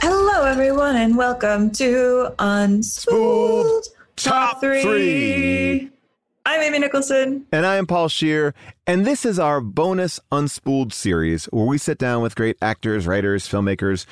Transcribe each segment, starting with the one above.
Hello, everyone, and welcome to Unspooled Top Three. I'm Amy Nicholson. And I am Paul Scheer, and this is our bonus Unspooled series where we sit down with great actors, writers, filmmakers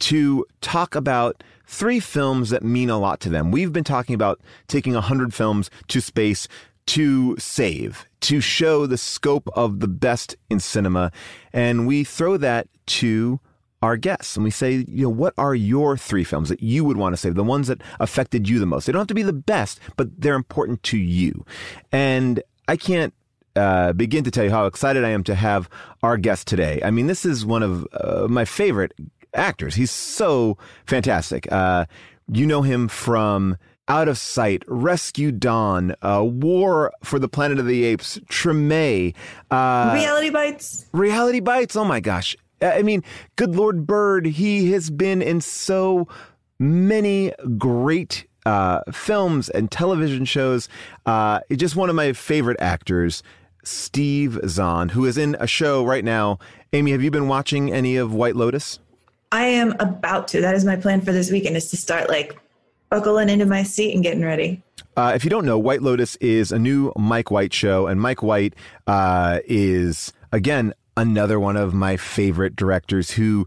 to talk about three films that mean a lot to them. We've been talking about taking 100 films to space to save, to show the scope of the best in cinema, and we throw that to our guests and we say, you know, what are your three films that you would want to save? The ones that affected you the most. They don't have to be the best, but they're important to you. And I can't uh, begin to tell you how excited I am to have our guest today. I mean, this is one of uh, my favorite actors. He's so fantastic. Uh, you know him from Out of Sight, Rescue Dawn, uh, War for the Planet of the Apes, Treme, uh, Reality Bites. Reality Bites. Oh my gosh. I mean, good Lord Bird, he has been in so many great uh, films and television shows. Uh, just one of my favorite actors, Steve Zahn, who is in a show right now. Amy, have you been watching any of White Lotus? I am about to. That is my plan for this weekend is to start like buckling into my seat and getting ready. Uh, if you don't know, White Lotus is a new Mike White show, and Mike White uh, is again another one of my favorite directors who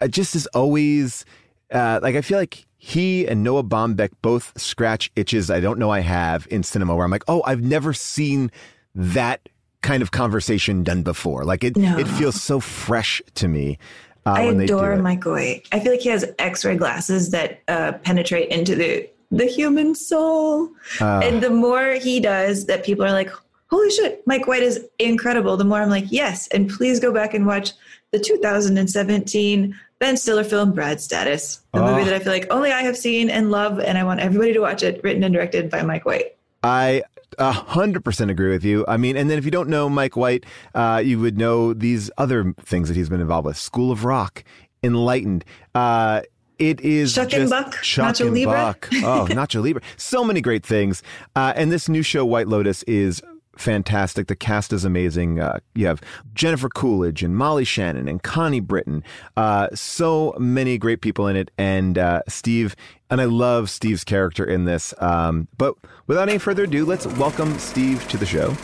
uh, just is always uh, like I feel like he and Noah Baumbach both scratch itches I don't know I have in cinema where I'm like, oh, I've never seen that kind of conversation done before. Like it, No. it feels so fresh to me. Uh, I when they do adore. Mike White. I feel like he has X-ray glasses that uh, penetrate into the the human soul. Uh, and the more he does, that people are like, "Holy shit, Mike White is incredible." The more I'm like, "Yes," and please go back and watch the 2017 Ben Stiller film Brad Status, the Oh. movie that I feel like only I have seen and love, and I want everybody to watch it. Written and directed by Mike White. I a hundred percent agree with you. I mean, and then if you don't know Mike White, uh, you would know these other things that he's been involved with: School of Rock, Enlightened. Uh, it is Chuck and Buck, Chuck Nacho and Libre. Buck. Oh, Nacho Libre. So many great things. Uh, and this new show, White Lotus, is fantastic. The cast is amazing. Uh, you have Jennifer Coolidge and Molly Shannon and Connie Britton. Uh, so many great people in it. And uh, Steve, and I love Steve's character in this. Um, but without any further ado, let's welcome Steve to the show.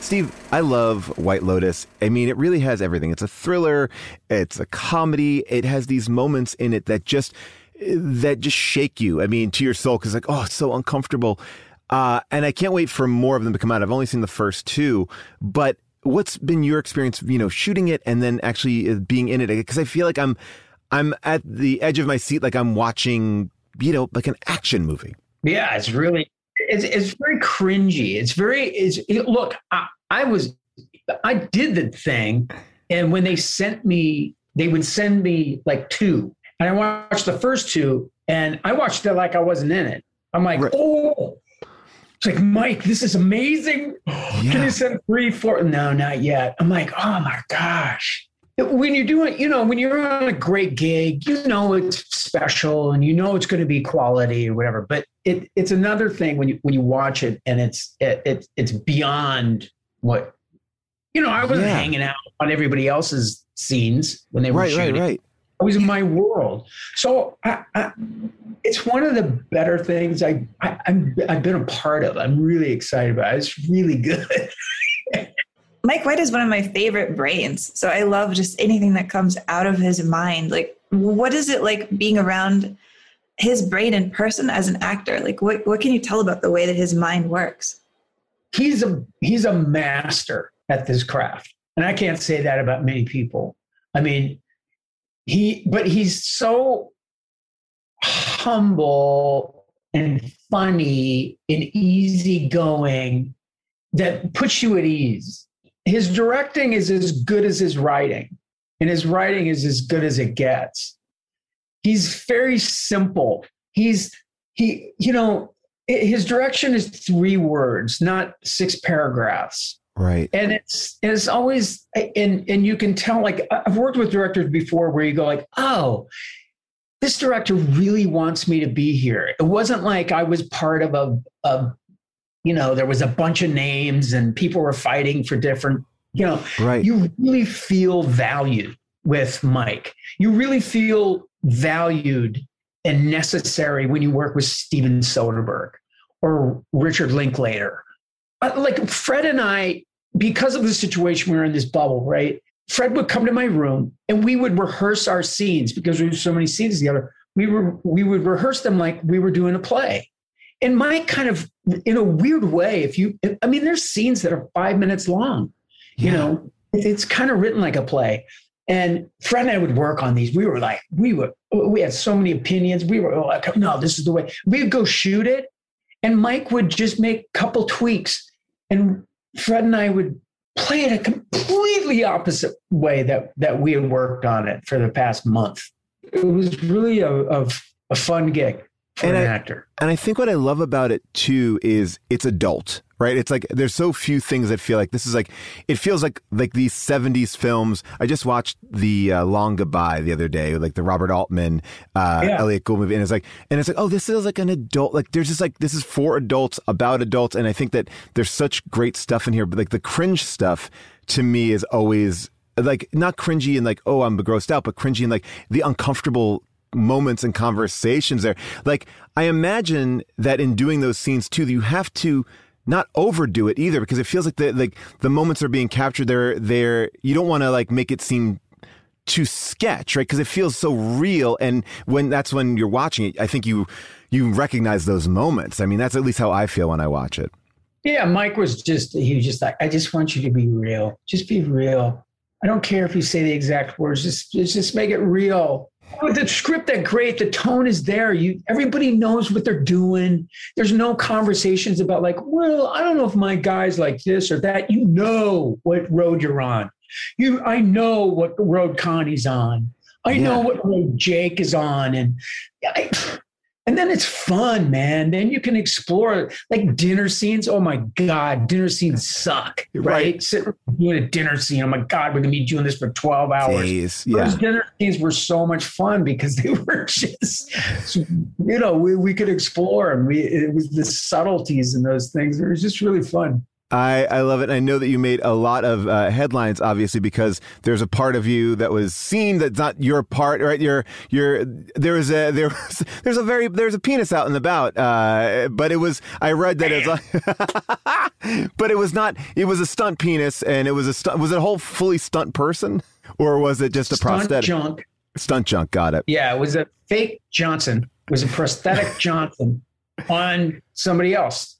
Steve, I love White Lotus. I mean, it really has everything. It's a thriller, it's a comedy. It has these moments in it that just that just shake you. I mean, to your soul cuz like, oh, it's so uncomfortable. Uh, and I can't wait for more of them to come out. I've only seen the first two, but what's been your experience, you know, shooting it and then actually uh, being in it because I feel like I'm I'm at the edge of my seat like I'm watching, you know, like an action movie. Yeah, it's really it's it's very cringy. It's very it's it, look. I, I was I did the thing, and when they sent me, they would send me like two, and I watched the first two, and I watched it like I wasn't in it. I'm like, right. oh, it's like Mike, this is amazing. Yeah. Can you send three, four? No, not yet. I'm like, oh my gosh when you're doing, you know, when you're on a great gig, you know it's special and you know it's going to be quality or whatever. But it, it's another thing when you when you watch it and it's it, it it's beyond what you know. I wasn't yeah. hanging out on everybody else's scenes when they were right, shooting. Right, right, I was in my world. So I, I, it's one of the better things I, I I'm I've been a part of. I'm really excited about. It. It's really good. Mike White is one of my favorite brains. So I love just anything that comes out of his mind. Like, what is it like being around his brain in person as an actor? Like, what, what can you tell about the way that his mind works? He's a he's a master at this craft, and I can't say that about many people. I mean, he but he's so humble and funny and easygoing that puts you at ease his directing is as good as his writing, and his writing is as good as it gets. He's very simple. He's he, you know, his direction is three words, not six paragraphs. Right. And it's it's always and and you can tell like I've worked with directors before where you go like, "Oh, this director really wants me to be here." It wasn't like I was part of a, a you know, there was a bunch of names and people were fighting for different, you know, right. you really feel valued with Mike. You really feel valued and necessary when you work with Steven Soderbergh or Richard Linklater. Uh, like Fred and I, because of the situation we were in this bubble, right? Fred would come to my room and we would rehearse our scenes because we had so many scenes together. We were we would rehearse them like we were doing a play. And my kind of in a weird way if you i mean there's scenes that are five minutes long you know? It's kind of written like a play. And fred and i would work on these. We were like we were we had so many opinions. We were like no this is the way. We would go shoot it and mike would just make a couple tweaks. And fred and i would play it a completely opposite way that that we had worked on it for the past month. It was really a, a, a fun gig for and an I, actor. And I think what I love about it too is it's adult, right? It's like there's so few things that feel like this is like it feels like like these 70s films. I just watched the uh, Long Goodbye the other day, like the Robert Altman, uh, yeah. Elliott Gould movie, and it's like and it's like oh, this feels like an adult. Like there's just like this is for adults about adults, and I think that there's such great stuff in here, but like the cringe stuff to me is always like not cringy and like oh I'm grossed out, but cringy and like the uncomfortable moments and conversations there. Like I imagine that in doing those scenes too, you have to not overdo it either because it feels like the like the moments are being captured. They're they're you don't want to like make it seem too sketch, right? Because it feels so real, and when that's when you're watching it, I think you you recognize those moments. I mean, that's at least how I feel when I watch it. Yeah, Mike was just he was just like, I just want you to be real. Just be real. I don't care if you say the exact words. Just just make it real. With the script that great, the tone is there. You everybody knows what they're doing. There's no conversations about like, well, I don't know if my guy's like this or that. You know what road you're on. You I know what road Connie's on. I yeah. know what road Jake is on. And I, and then it's fun, man. Then you can explore like dinner scenes. Oh my God, dinner scenes suck, right? right. Sitting doing a dinner scene. Oh my God, we're gonna be doing this for 12 hours. Days. Yeah. Those dinner scenes were so much fun because they were just, you know, we, we could explore and we, it was the subtleties in those things. It was just really fun. I, I love it. I know that you made a lot of uh, headlines, obviously, because there's a part of you that was seen that's not your part, right? You're, you're, there was a, there was, there's a very, there's a penis out and about, uh, but it was, I read that it's like, but it was not, it was a stunt penis and it was a stunt, was it a whole fully stunt person or was it just a stunt prosthetic? junk. Stunt junk. Got it. Yeah. It was a fake Johnson. It was a prosthetic Johnson on somebody else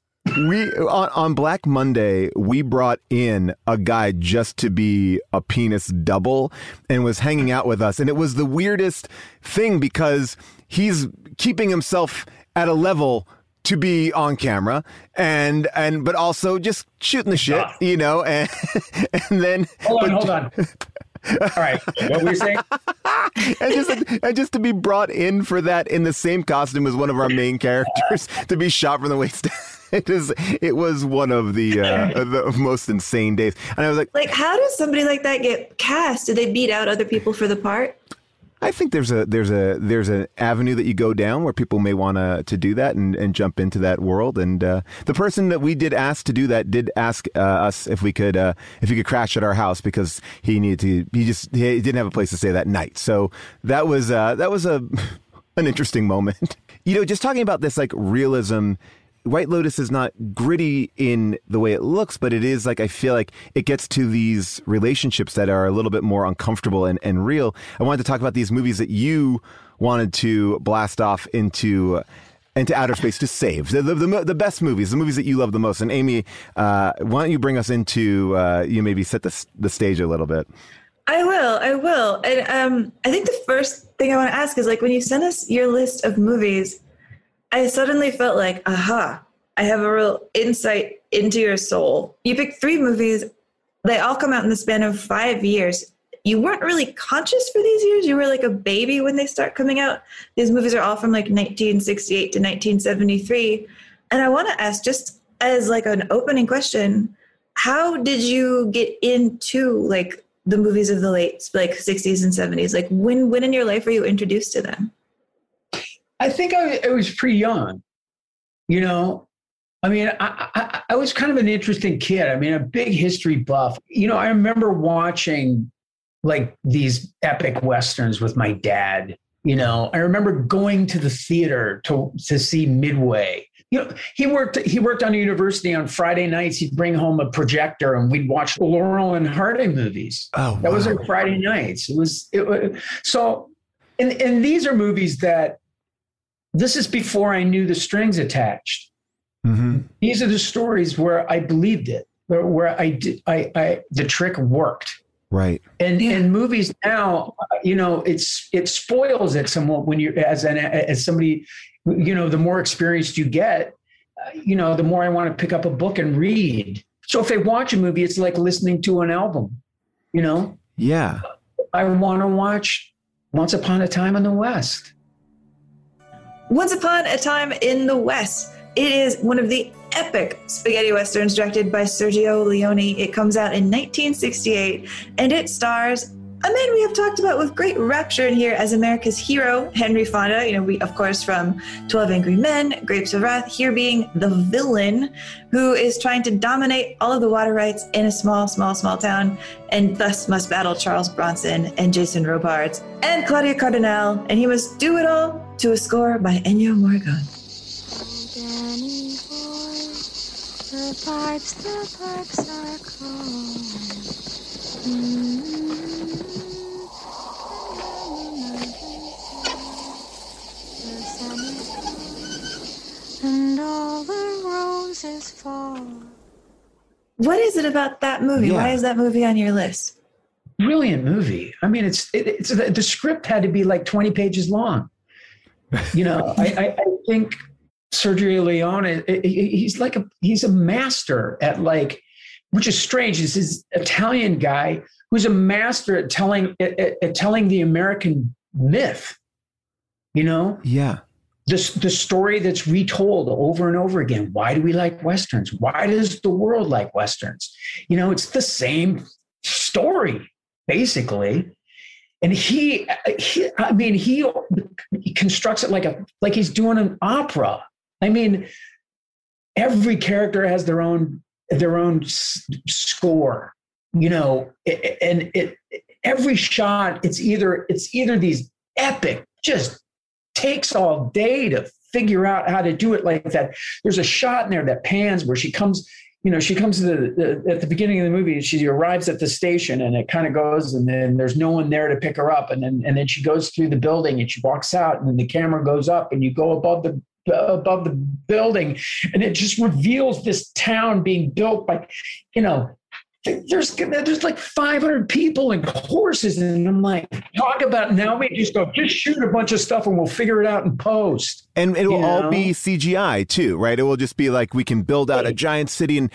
we on, on Black Monday we brought in a guy just to be a penis double and was hanging out with us and it was the weirdest thing because he's keeping himself at a level to be on camera and and but also just shooting the shit, you know, and and then hold on, but, hold on. All right, what were you saying? and just and just to be brought in for that in the same costume as one of our main characters to be shot from the waist down. It is. It was one of the uh, the most insane days, and I was like, Like, how does somebody like that get cast? Did they beat out other people for the part? I think there's a there's a there's an avenue that you go down where people may want to to do that and, and jump into that world. And uh, the person that we did ask to do that did ask uh, us if we could uh, if he could crash at our house because he needed to. He just he didn't have a place to stay that night. So that was uh, that was a an interesting moment. You know, just talking about this like realism White Lotus is not gritty in the way it looks, but it is like I feel like it gets to these relationships that are a little bit more uncomfortable and, and real. I wanted to talk about these movies that you wanted to blast off into into outer space to save the, the, the, the best movies, the movies that you love the most. And Amy, uh, why don't you bring us into uh, you maybe set the the stage a little bit? I will. I will. And um, I think the first thing I want to ask is like when you send us your list of movies, I suddenly felt like, aha, I have a real insight into your soul. You picked three movies. They all come out in the span of five years. You weren't really conscious for these years. You were like a baby when they start coming out. These movies are all from like 1968 to 1973. And I want to ask, just as like an opening question, how did you get into like the movies of the late like 60s and 70s? Like when when in your life were you introduced to them? I think I, I was pretty young. You know, I mean, I, I, I, was kind of an interesting kid. I mean, a big history buff. You know, I remember watching like these epic westerns with my dad. You know, I remember going to the theater to to see Midway. You know, he worked he worked on a university on Friday nights. He'd bring home a projector and we'd watch Laurel and Hardy movies. Oh, that wow. was our Friday nights. It was it was so, and and these are movies that this is before I knew the strings attached. Mm-hmm. These are the stories where I believed it, where, where I did, I, I, the trick worked. Right. And Yeah. in movies now, you know, it's it spoils it somewhat when you as an as somebody, you know, the more experienced you get, uh, you know, the more I want to pick up a book and read. So if I watch a movie, it's like listening to an album. You know, Yeah. I want to watch Once Upon a Time in the West. Once Upon a Time in the West. It is one of the epic spaghetti westerns directed by Sergio Leone. It comes out in 1968 and it stars a man we have talked about with great rapture in here as America's hero, Henry Fonda. You know, we, of course, from 12 Angry Men, Grapes of Wrath, here being the villain who is trying to dominate all of the water rights in a small, small, small town and thus must battle Charles Bronson and Jason Robards and Claudia Cardinale. And he must do it all to a score by Ennio Morricone. The the are calling. Mm-hmm. And all the roses fall. What is it about that movie? Yeah. Why is that movie on your list? brilliant movie. I mean, it's it, it's the, the script had to be like twenty pages long. You know, I, I, I think Sergio Leone, he- he- he's like a he's a master at like, which is strange. This is Italian guy who's a master at telling at, at, at telling the American myth. You know, Yeah. This the story that's retold over and over again. Why do we like westerns? Why does the world like westerns? You know, it's the same story basically. And he, he I mean, he, he constructs it like a like he's doing an opera. I mean, every character has their own their own s- score. You know, a- and it every shot it's either it's either these epic just takes all day to figure out how to do it like that. There's a shot in there that pans where she comes, you know, she comes to the, the at the beginning of the movie. She arrives at the station, and it kind of goes, and then there's no one there to pick her up, and then and then she goes through the building, and she walks out, and then the camera goes up, and you go above the above the building, and it just reveals this town being built by, you know, there's there's like 500 people and horses, and I'm like, talk about now we just go just shoot a bunch of stuff and we'll figure it out in post. And it will all know? be CGI too, right? It will just be like we can build out a giant city and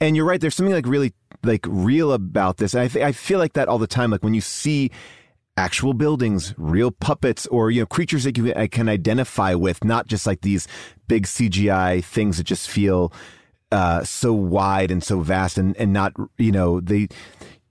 and you're right. There's something like really like real about this. And I th- I feel like that all the time. Like when you see actual buildings, real puppets, or you know creatures that you can identify with, not just like these big CGI things that just feel uh, so wide and so vast, and and not you know they.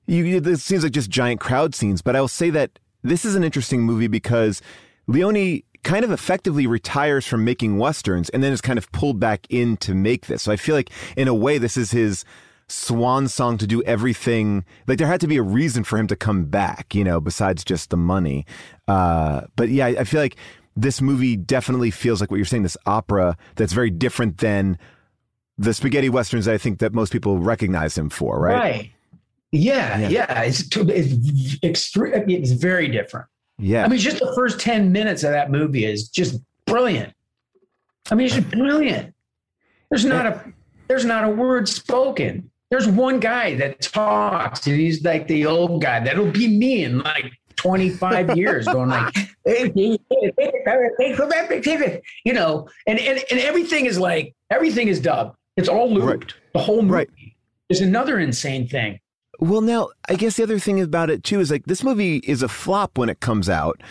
You, this seems like just giant crowd scenes, but I will say that this is an interesting movie because Leone kind of effectively retires from making westerns and then is kind of pulled back in to make this. So I feel like in a way this is his swan song to do everything. Like there had to be a reason for him to come back, you know, besides just the money. Uh, but yeah, I I feel like this movie definitely feels like what you're saying. This opera that's very different than the spaghetti westerns. I think that most people recognize him for, right? Yeah, Yeah. yeah. It's it's extreme. It's very different. Yeah. I mean, just the first 10 minutes of that movie is just brilliant. I mean, it's just brilliant. There's not a there's not a word spoken. There's one guy that talks, and he's like the old guy. That'll be me in like 25 years, going like, you know, and, and and everything is like everything is dubbed. It's all looped. Right. The whole movie Right. is another insane thing. Well, now I guess the other thing about it too is like this movie is a flop when it comes out,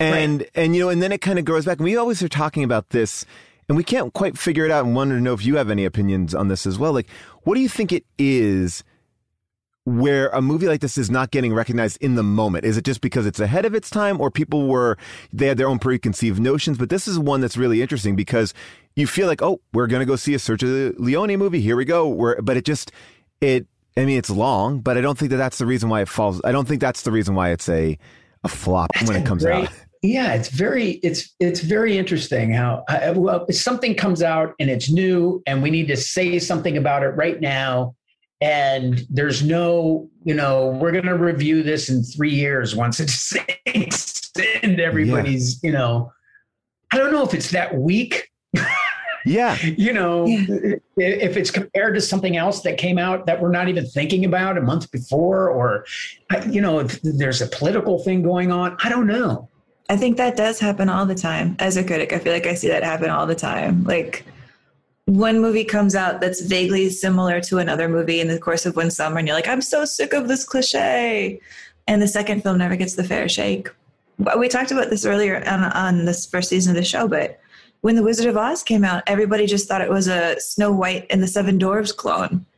and and you know, and then it kind of grows back. And we always are talking about this, and we can't quite figure it out. And wanted to know if you have any opinions on this as well. Like, what do you think it is? Where a movie like this is not getting recognized in the moment? Is it just because it's ahead of its time, or people were they had their own preconceived notions? But this is one that's really interesting because you feel like, oh, we're gonna go see a Sergio Leone movie. Here we go. Where, but it just it. I mean, it's long, but I don't think that that's the reason why it falls. I don't think that's the reason why it's a a flop when it comes Great. out. Yeah, it's very it's it's very interesting how uh, well something comes out and it's new and we need to say something about it right now and there's no you know we're going to review this in 3 years once it sinks into everybody's you know I don't know if it's that weak Yeah, you know if it's compared to something else that came out that we're not even thinking about a month before or you know if there's a political thing going on I don't know I think that does happen all the time. As a critic, I feel like I see that happen all the time. Like one movie comes out that's vaguely similar to another movie in the course of one summer, and you're like, I'm so sick of this cliche. And the second film never gets the fair shake. We talked about this earlier on, on this first season of the show, but when The Wizard of Oz came out, everybody just thought it was a Snow White and the Seven Dwarfs clone.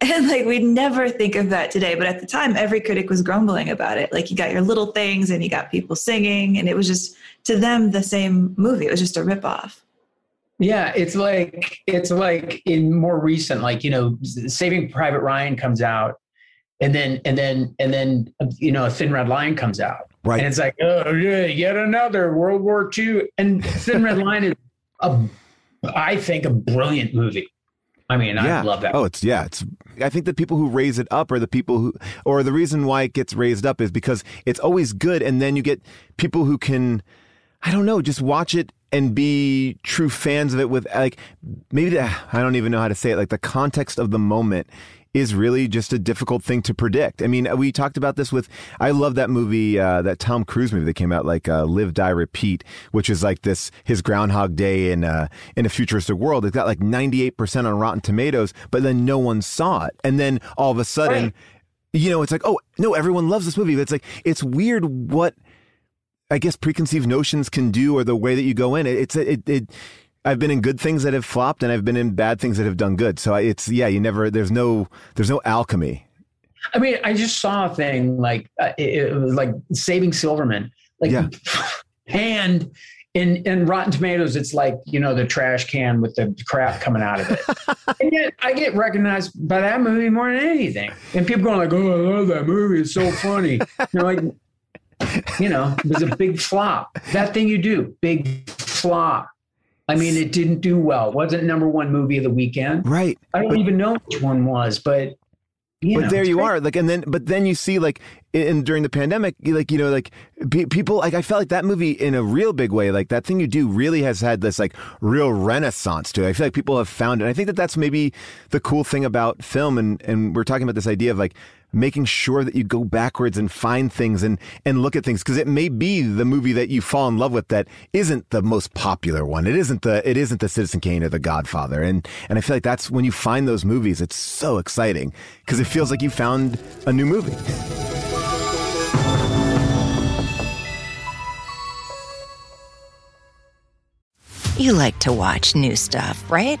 And like we'd never think of that today, but at the time, every critic was grumbling about it. Like you got your little things, and you got people singing, and it was just to them the same movie. It was just a ripoff. Yeah, it's like it's like in more recent, like you know, Saving Private Ryan comes out, and then and then and then you know, a Thin Red Line comes out, Right. And it's like, oh yeah, yet another World War II, and Thin Red Line is a, I think, a brilliant movie. I mean, I love that. Oh, it's yeah. It's. I think the people who raise it up are the people who, or the reason why it gets raised up is because it's always good, and then you get people who can, I don't know, just watch it and be true fans of it with like maybe the, I don't even know how to say it. Like the context of the moment is really just a difficult thing to predict. I mean, we talked about this with I love that movie, uh, that Tom Cruise movie that came out, like uh, Live Die Repeat, which is like this his Groundhog Day in uh, in a futuristic world. It got like ninety eight percent on Rotten Tomatoes, but then no one saw it, and then all of a sudden. Right. You know, it's like, oh no, everyone loves this movie. But it's like it's weird what I guess preconceived notions can do, or the way that you go in. It, it's it, it. I've been in good things that have flopped, and I've been in bad things that have done good. So it's yeah, you never. There's no there's no alchemy. I mean, I just saw a thing like uh, it, it was like Saving Silverman, like Yeah. and in in Rotten Tomatoes, it's like you know the trash can with the crap coming out of it. and yet, I get recognized by that movie more than anything. And people going like, "Oh, I love that movie. It's so funny." You're like, you know, it was a big flop. That thing you do, big flop. I mean, it didn't do well. It wasn't number one movie of the weekend. Right. I don't even know which one was, but you but know, there you are like and then but then you see like in during the pandemic, like you know, like pe- people like I felt like that movie in a real big way, like that thing you do really has had this like real renaissance to it. I feel like people have found it. I think that that's maybe the cool thing about film, and and we're talking about this idea of like making sure that you go backwards and find things and and look at things because it may be the movie that you fall in love with that isn't the most popular one. It isn't the it isn't the Citizen Kane or the Godfather. And and I feel like that's when you find those movies, it's so exciting because it feels like you found a new movie. You like to watch new stuff, right?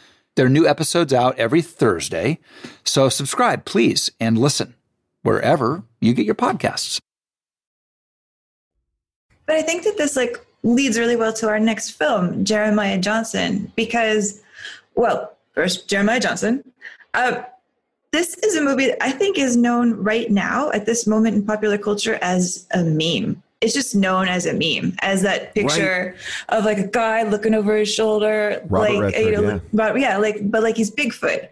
There are new episodes out every Thursday. So subscribe, please, and listen wherever you get your podcasts. But I think that this like leads really well to our next film, Jeremiah Johnson, because, well, first Jeremiah Johnson. Uh, this is a movie that I think is known right now at this moment in popular culture as a meme. It's just known as a meme, as that picture of like a guy looking over his shoulder, Robert like Redford, you know, yeah. but yeah, like but like he's Bigfoot.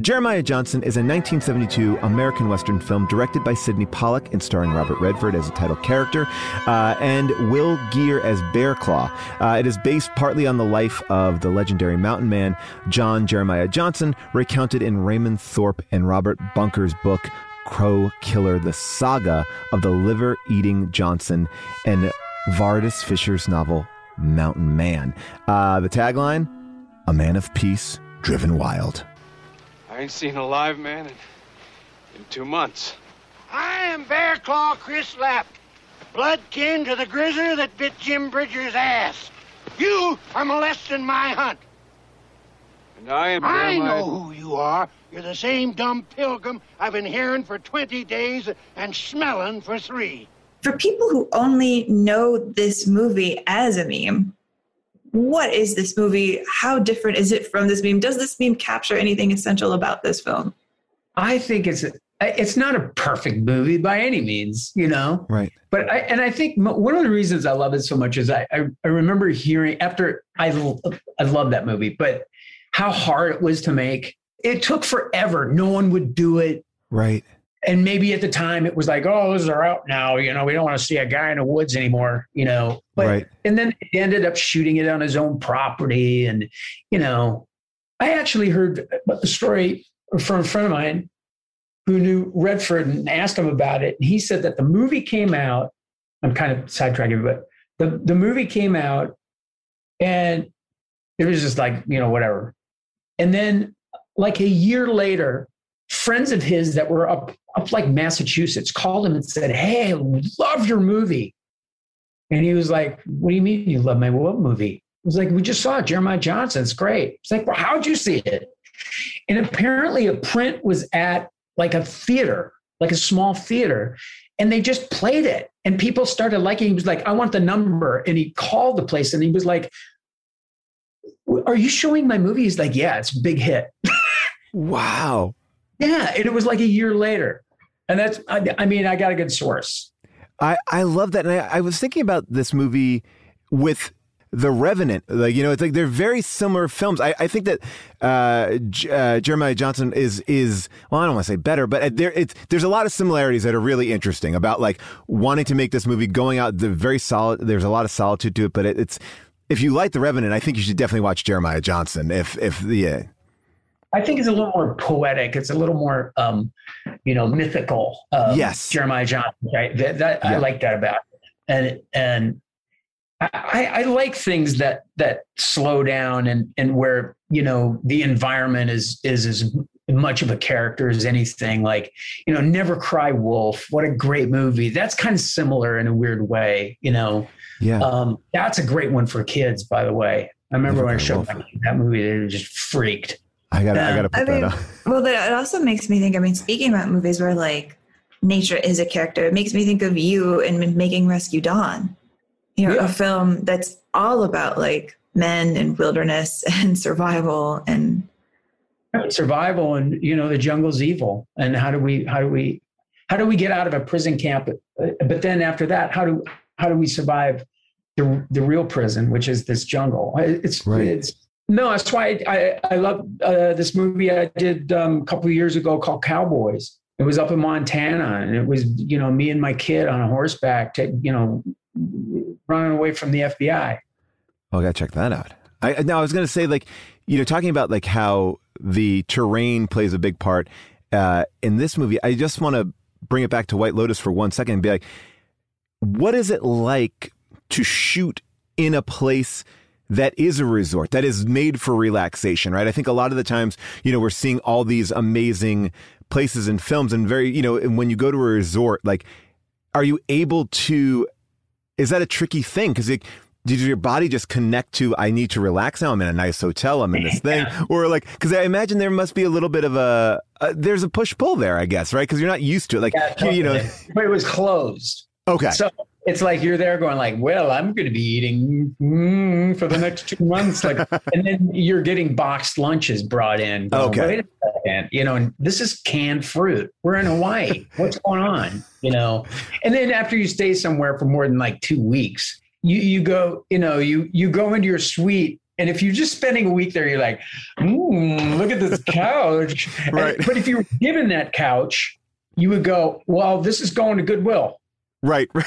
Jeremiah Johnson is a 1972 American Western film directed by Sydney Pollack and starring Robert Redford as a title character uh, and Will Geer as Bear Claw. Uh, it is based partly on the life of the legendary mountain man John Jeremiah Johnson, recounted in Raymond Thorp and Robert Bunker's book Crow Killer, the saga of the liver eating Johnson, and Vardis Fisher's novel Mountain Man. Uh, the tagline A man of peace, driven wild. I ain't seen a live man in, in two months. I am Bear Claw Chris Lapp, blood kin to the grizzly that bit Jim Bridger's ass. You are molesting my hunt. And I am I Jeremiah- know who you are. You're the same dumb pilgrim I've been hearing for 20 days and smelling for three. For people who only know this movie as a meme, what is this movie? How different is it from this meme? Does this meme capture anything essential about this film? I think it's it's not a perfect movie by any means, you know. Right. But I and I think one of the reasons I love it so much is I I, I remember hearing after I I love that movie, but how hard it was to make. It took forever. No one would do it. Right. And maybe at the time it was like, oh, those are out now. You know, we don't want to see a guy in the woods anymore. You know, but Right. and then he ended up shooting it on his own property. And you know, I actually heard the story from a friend of mine who knew Redford and asked him about it. And he said that the movie came out. I'm kind of sidetracking, but the, the movie came out and it was just like, you know, whatever. And then like a year later, friends of his that were up up like Massachusetts called him and said, Hey, I love your movie. And he was like, What do you mean you love my what movie? It was like, we just saw it, Jeremiah Johnson. It's great. It's like, well, how'd you see it? And apparently a print was at like a theater, like a small theater, and they just played it. And people started liking. He was like, I want the number. And he called the place and he was like, Are you showing my movie? He's like, Yeah, it's a big hit. Wow. Yeah. And it was like a year later. And that's, I, I mean, I got a good source. I, I love that. And I, I was thinking about this movie with The Revenant. Like, you know, it's like they're very similar films. I, I think that uh, J- uh, Jeremiah Johnson is, is well, I don't want to say better, but there, it's, there's a lot of similarities that are really interesting about like wanting to make this movie, going out, the very solid, there's a lot of solitude to it, but it, it's, if you like The Revenant, I think you should definitely watch Jeremiah Johnson. If, if, yeah. I think it's a little more poetic. It's a little more, um, you know, mythical. Um, Yes. Jeremiah Johnson. Right. That, that I like that about it. And and I, I like things that that slow down and and where you know the environment is is as much of a character as anything. Like you know, Never Cry Wolf. What a great movie. That's kind of similar in a weird way. You know, Yeah. um, that's a great one for kids. By the way, I remember Never when I showed my kid that movie, they were just freaked. I gotta, I yeah. gotta put I that mean, up. well, that it also makes me think. I mean, speaking about movies where like nature is a character, it makes me think of you and Making Rescue Dawn. You know, Yeah. a film that's all about like men and wilderness and survival and survival and you know the jungle's evil and how do we how do we how do we get out of a prison camp but then after that how do how do we survive the the real prison which is this jungle it's Right. it's no that's why i i, I love uh, this movie i did um, a couple of years ago called cowboys it was up in montana and it was you know me and my kid on a horseback to, you know running away from the fbi Oh, I gotta check that out. I no, I was gonna say like you know talking about like how the terrain plays a big part uh, in this movie. I just want to bring it back to White Lotus for one second and be like, what is it like to shoot in a place? That is a resort that is made for relaxation, right? I think a lot of the times, you know, we're seeing all these amazing places in films and very, you know, and when you go to a resort, like, are you able to, is that a tricky thing? Because it, did your body just connect to I need to relax now? I'm in a nice hotel. I'm in this thing, or like because I imagine there must be a little bit of a, a there's a push pull there, I guess, right? Because you're not used to it. Like here, you know, it was closed okay, So it's like you're there going like, well, I'm going to be eating mm, for the next two months, like, and then you're getting boxed lunches brought in. Going, Okay. Wait a second, you know, and this is canned fruit. We're in Hawaii. What's going on? You know, and then after you stay somewhere for more than like two weeks, you you go, you know, you you go into your suite. And if you're just spending a week there, you're like, mm, look at this couch. And- Right. but if you were given that couch, you would go, well, this is going to Goodwill. Right.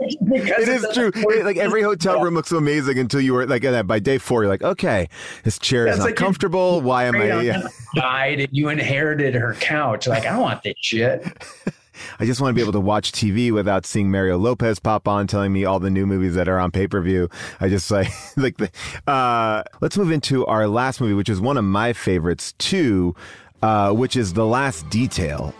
Because it is true. It- like every hotel room looks so amazing until you were like uh, by day four, you're like, okay, this chair is not like comfortable. Why am I? Died and you inherited her couch. Like, I don't want this shit. I just want to be able to watch TV without seeing Mario Lopez pop on telling me all the new movies that are on pay per view. I just like like the. Uh, let's move into our last movie, which is one of my favorites too, uh, which is The Last Detail.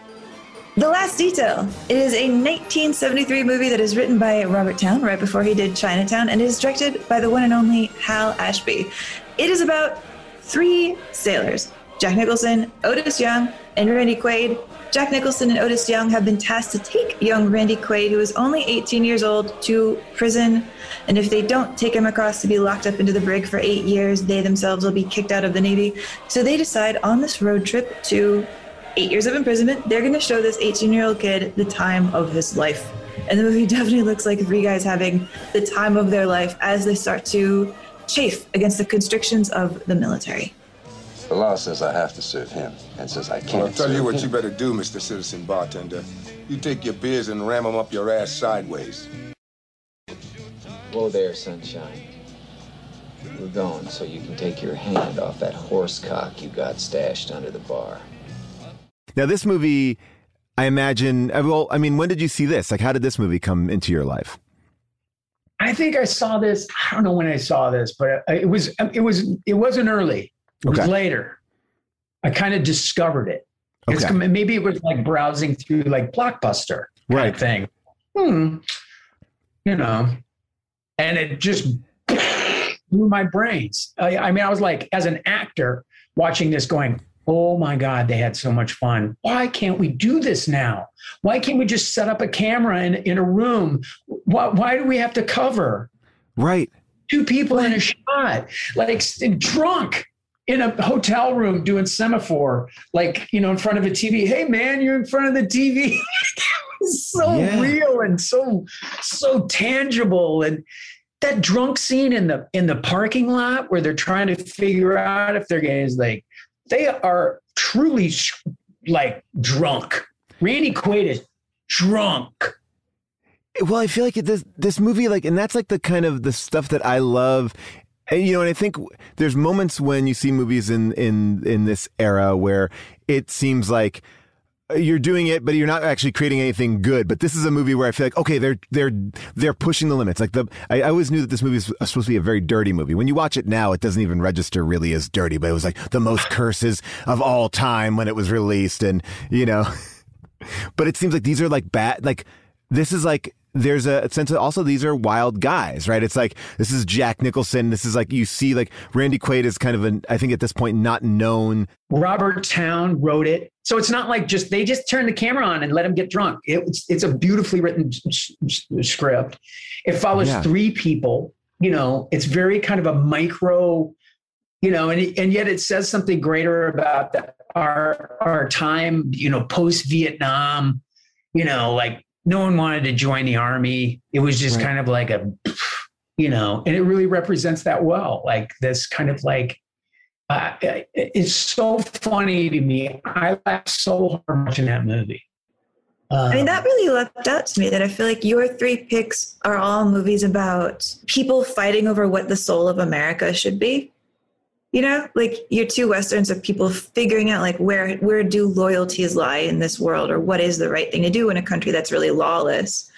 The Last Detail. It is a 1973 movie that is written by Robert Towne right before he did Chinatown and is directed by the one and only Hal Ashby. It is about three sailors Jack Nicholson, Otis Young, and Randy Quaid. Jack Nicholson and Otis Young have been tasked to take young Randy Quaid, who is only 18 years old, to prison. And if they don't take him across to be locked up into the brig for eight years, they themselves will be kicked out of the Navy. So they decide on this road trip to eight years of imprisonment, they're going to show this 18 year old kid the time of his life. And the movie definitely looks like three guys having the time of their life as they start to chafe against the constrictions of the military. The law says I have to serve him, and says I can't. Well, I'll tell you what him. you better do, Mr. Citizen Bartender. You take your beers and ram them up your ass sideways. Whoa there, sunshine. We're going so you can take your hand off that horse cock you got stashed under the bar. Now, this movie, I imagine. uh, Well, I mean, when did you see this? Like, how did this movie come into your life? I think I saw this. I don't know when I saw this, but it was it was it wasn't early. It was Okay. later. I kind of discovered it. Okay. maybe it was like browsing through like Blockbuster Right. thing. Hmm. You know, and it just blew my brains. I, I mean, I was like, as an actor watching this, going, "Oh my God, they had so much fun! Why can't we do this now? Why can't we just set up a camera in in a room? Why, why do we have to cover Right. two people in a shot, like drunk?" In a hotel room doing semaphore, like, you know, in front of a TV. Hey man, you're in front of the TV. So Yeah. real and so so tangible and that drunk scene in the in the parking lot where they're trying to figure out if they're getting is like they are truly like drunk randy quaid is drunk Well, I feel like this this movie, like, and that's like the kind of the stuff that I love. And, you know, and I think there's moments when you see movies in in in this era where it seems like you're doing it, but you're not actually creating anything good. But this is a movie where I feel like okay, they're they're they're pushing the limits. Like the I, I always knew that this movie was supposed to be a very dirty movie. When you watch it now, it doesn't even register really as dirty. But it was like the most curses of all time when it was released, and you know. but it seems like these are like bad. Like this is like there's a sense of also these are wild guys, right? It's like this is Jack Nicholson. This is like you see like Randy Quaid is kind of an I think at this point not known. Robert Towne wrote it, so it's not like just they just turn the camera on and let him get drunk. It's it's a beautifully written script. It follows Yeah. three people. You know, it's very kind of a micro. You know, and and yet it says something greater about the, our our time. You know, post Vietnam. You know, like no one wanted to join the army. It was just Right. kind of like a, you know, and it really represents that well. Like this kind of like, uh, it's so funny to me. I laughed so hard watching that movie. Um, I mean, that really leapt out to me that I feel like your three picks are all movies about people fighting over what the soul of America should be. You know, like your two westerns of people figuring out like where where do loyalties lie in this world, or what is the right thing to do in a country that's really lawless.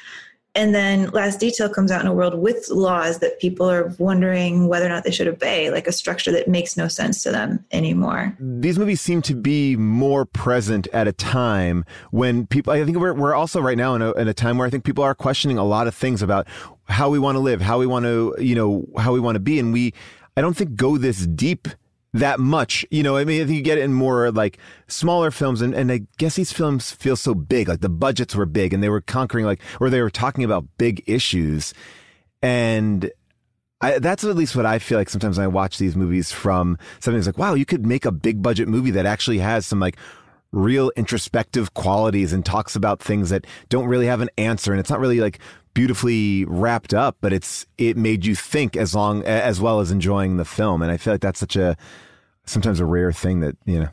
And then Last Detail comes out in a world with laws that people are wondering whether or not they should obey, like a structure that makes no sense to them anymore. These movies seem to be more present at a time when people. I think we're we're also right now in a in a time where I think people are questioning a lot of things about how we want to live, how we want to you know how we want to be, and we. I don't think go this deep that much. You know, I mean, I think you get it in more like smaller films, and, and I guess these films feel so big. Like the budgets were big, and they were conquering like, or they were talking about big issues, and I, that's at least what I feel like sometimes when I watch these movies from something that's like, wow, you could make a big budget movie that actually has some like real introspective qualities and talks about things that don't really have an answer, and it's not really like beautifully wrapped up, but it's it made you think as long as well as enjoying the film, and I feel like that's such a sometimes a rare thing that you know.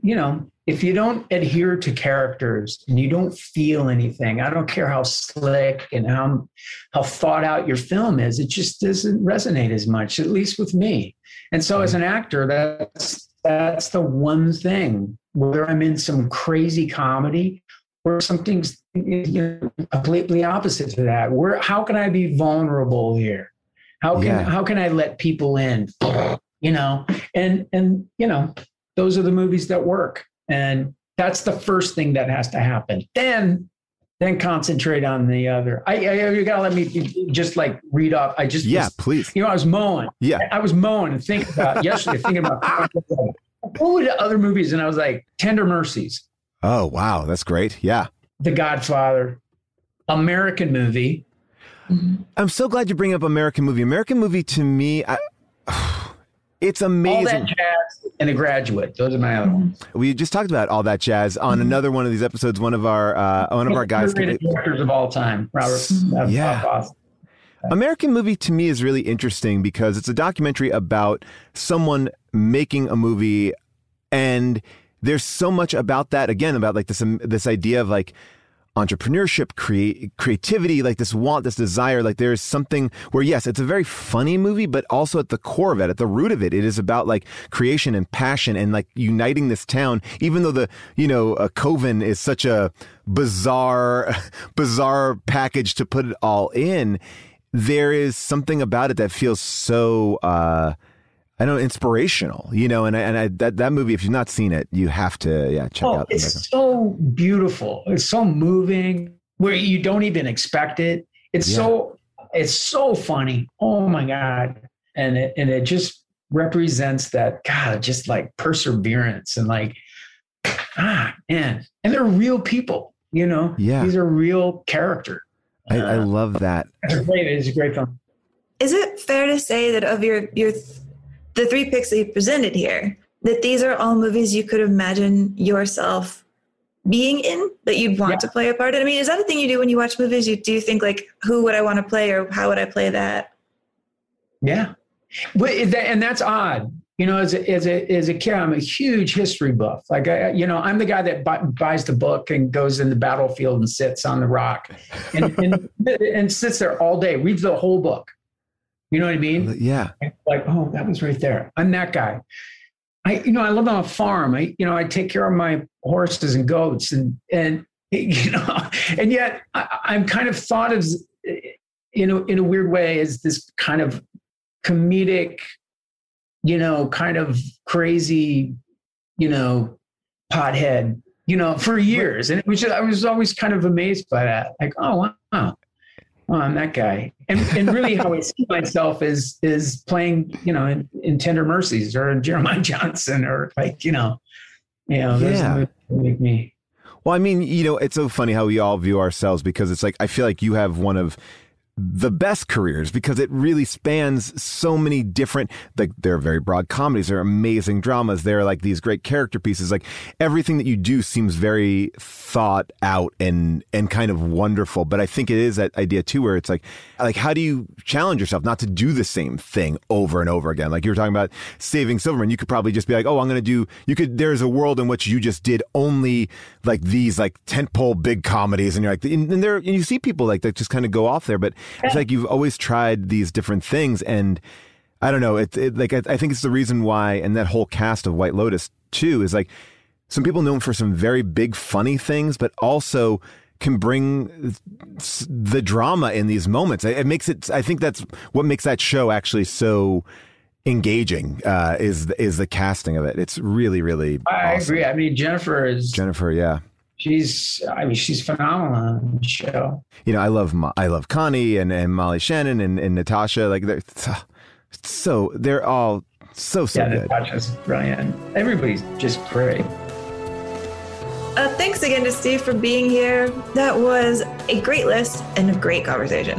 you know, if you don't adhere to characters and you don't feel anything, I don't care how slick and how how thought out your film is, it just doesn't resonate as much, at least with me. And so as an actor, that's that's the one thing. Whether I'm in some crazy comedy or something's you know, completely opposite to that. Where how can I be vulnerable here? How can Yeah. how can I let people in? You know, and and you know, those are the movies that work and that's the first thing that has to happen then then concentrate on the other i, I you gotta let me just like read off i just Yeah, was- please. you know i was mowing Yeah. i was mowing and thinking about yesterday thinking about what were the other movies and i was like tender mercies Oh wow, that's great. Yeah. the godfather american movie I'm so glad you bring up American movie. American movie to me, I, it's all amazing. that jazz and a graduate those are my other ones We just talked about all that jazz on Mm-hmm. another one of these episodes. One of our uh, one of our guys. Underrated directors of all time robert uh, Yeah. Bob American movie to me is really interesting because it's a documentary about someone making a movie, and there's so much about that. Again, about like this um, this idea of like entrepreneurship, create creativity, like this want, this desire. Like there is something where yes, it's a very funny movie, but also at the core of it, at the root of it, it is about like creation and passion and like uniting this town. Even though the you know uh, Coven is such a bizarre, bizarre package to put it all in there is something about it that feels so uh I know, inspirational, you know, and I, and I, that that movie, if you've not seen it, you have to yeah check Oh, out. it's so beautiful. It's so moving where you don't even expect it. It's Yeah. so it's so funny. Oh my god! And it and it just represents that God, just like perseverance and like ah man, and they're real people. You know, Yeah. these are real characters. I, I love that. It's a great. It's a great film. Is it fair to say that of your your the three picks that you presented here, that these are all movies you could imagine yourself being in that you'd want to play a part in? I mean, is that a thing you do when you watch movies? You do you think like who would I want to play or how would I play that? Yeah, but and that's odd. You know, as a, as a as a kid, I'm a huge history buff. Like, I, you know, I'm the guy that bu- buys the book and goes in the battlefield and sits on the rock and and, and sits there all day, reads the whole book. You know what I mean? Yeah. Like, oh, that was right there. I'm that guy. I, you know, I live on a farm. I, you know, I take care of my horses and goats and and you know and yet I, i'm kind of thought of you know, in a weird way as this kind of comedic you know kind of crazy you know pothead you know for years and it was just, i was always kind of amazed by that like oh wow oh, I'm that guy. And, and really how I see myself is is playing, you know, in, in Tender Mercies or in Jeremiah Johnson or like, you know, you know, Yeah. make me. Well, I mean, you know, it's so funny how we all view ourselves because it's like I feel like you have one of the best careers because it really spans so many different like they're very broad comedies they're amazing dramas they're like these great character pieces like everything that you do seems very thought out and and kind of wonderful but i think it is that idea too where it's like like how do you challenge yourself not to do the same thing over and over again? Like you were talking about saving silverman you could probably just be like oh i'm to do you could there's a world in which you just did only like these like tentpole big comedies and you're like and, and there and you see people like that just kind of go off there but it's like you've always tried these different things and i don't know it, it like I, I think it's the reason why and that whole cast of white lotus too is like some people known for some very big funny things but also can bring the drama in these moments it, it makes it i think that's what makes that show actually so engaging uh, is is the casting of it it's really really I awesome. agree. I mean, Jennifer is jennifer yeah she's I mean, she's phenomenal on the show. you know, I love I love Connie and, and Molly Shannon and, and Natasha. Like they're so they're all so so yeah, good. Natasha's brilliant. Everybody's just great. Uh, thanks again to Steve for being here. That was a great list and a great conversation.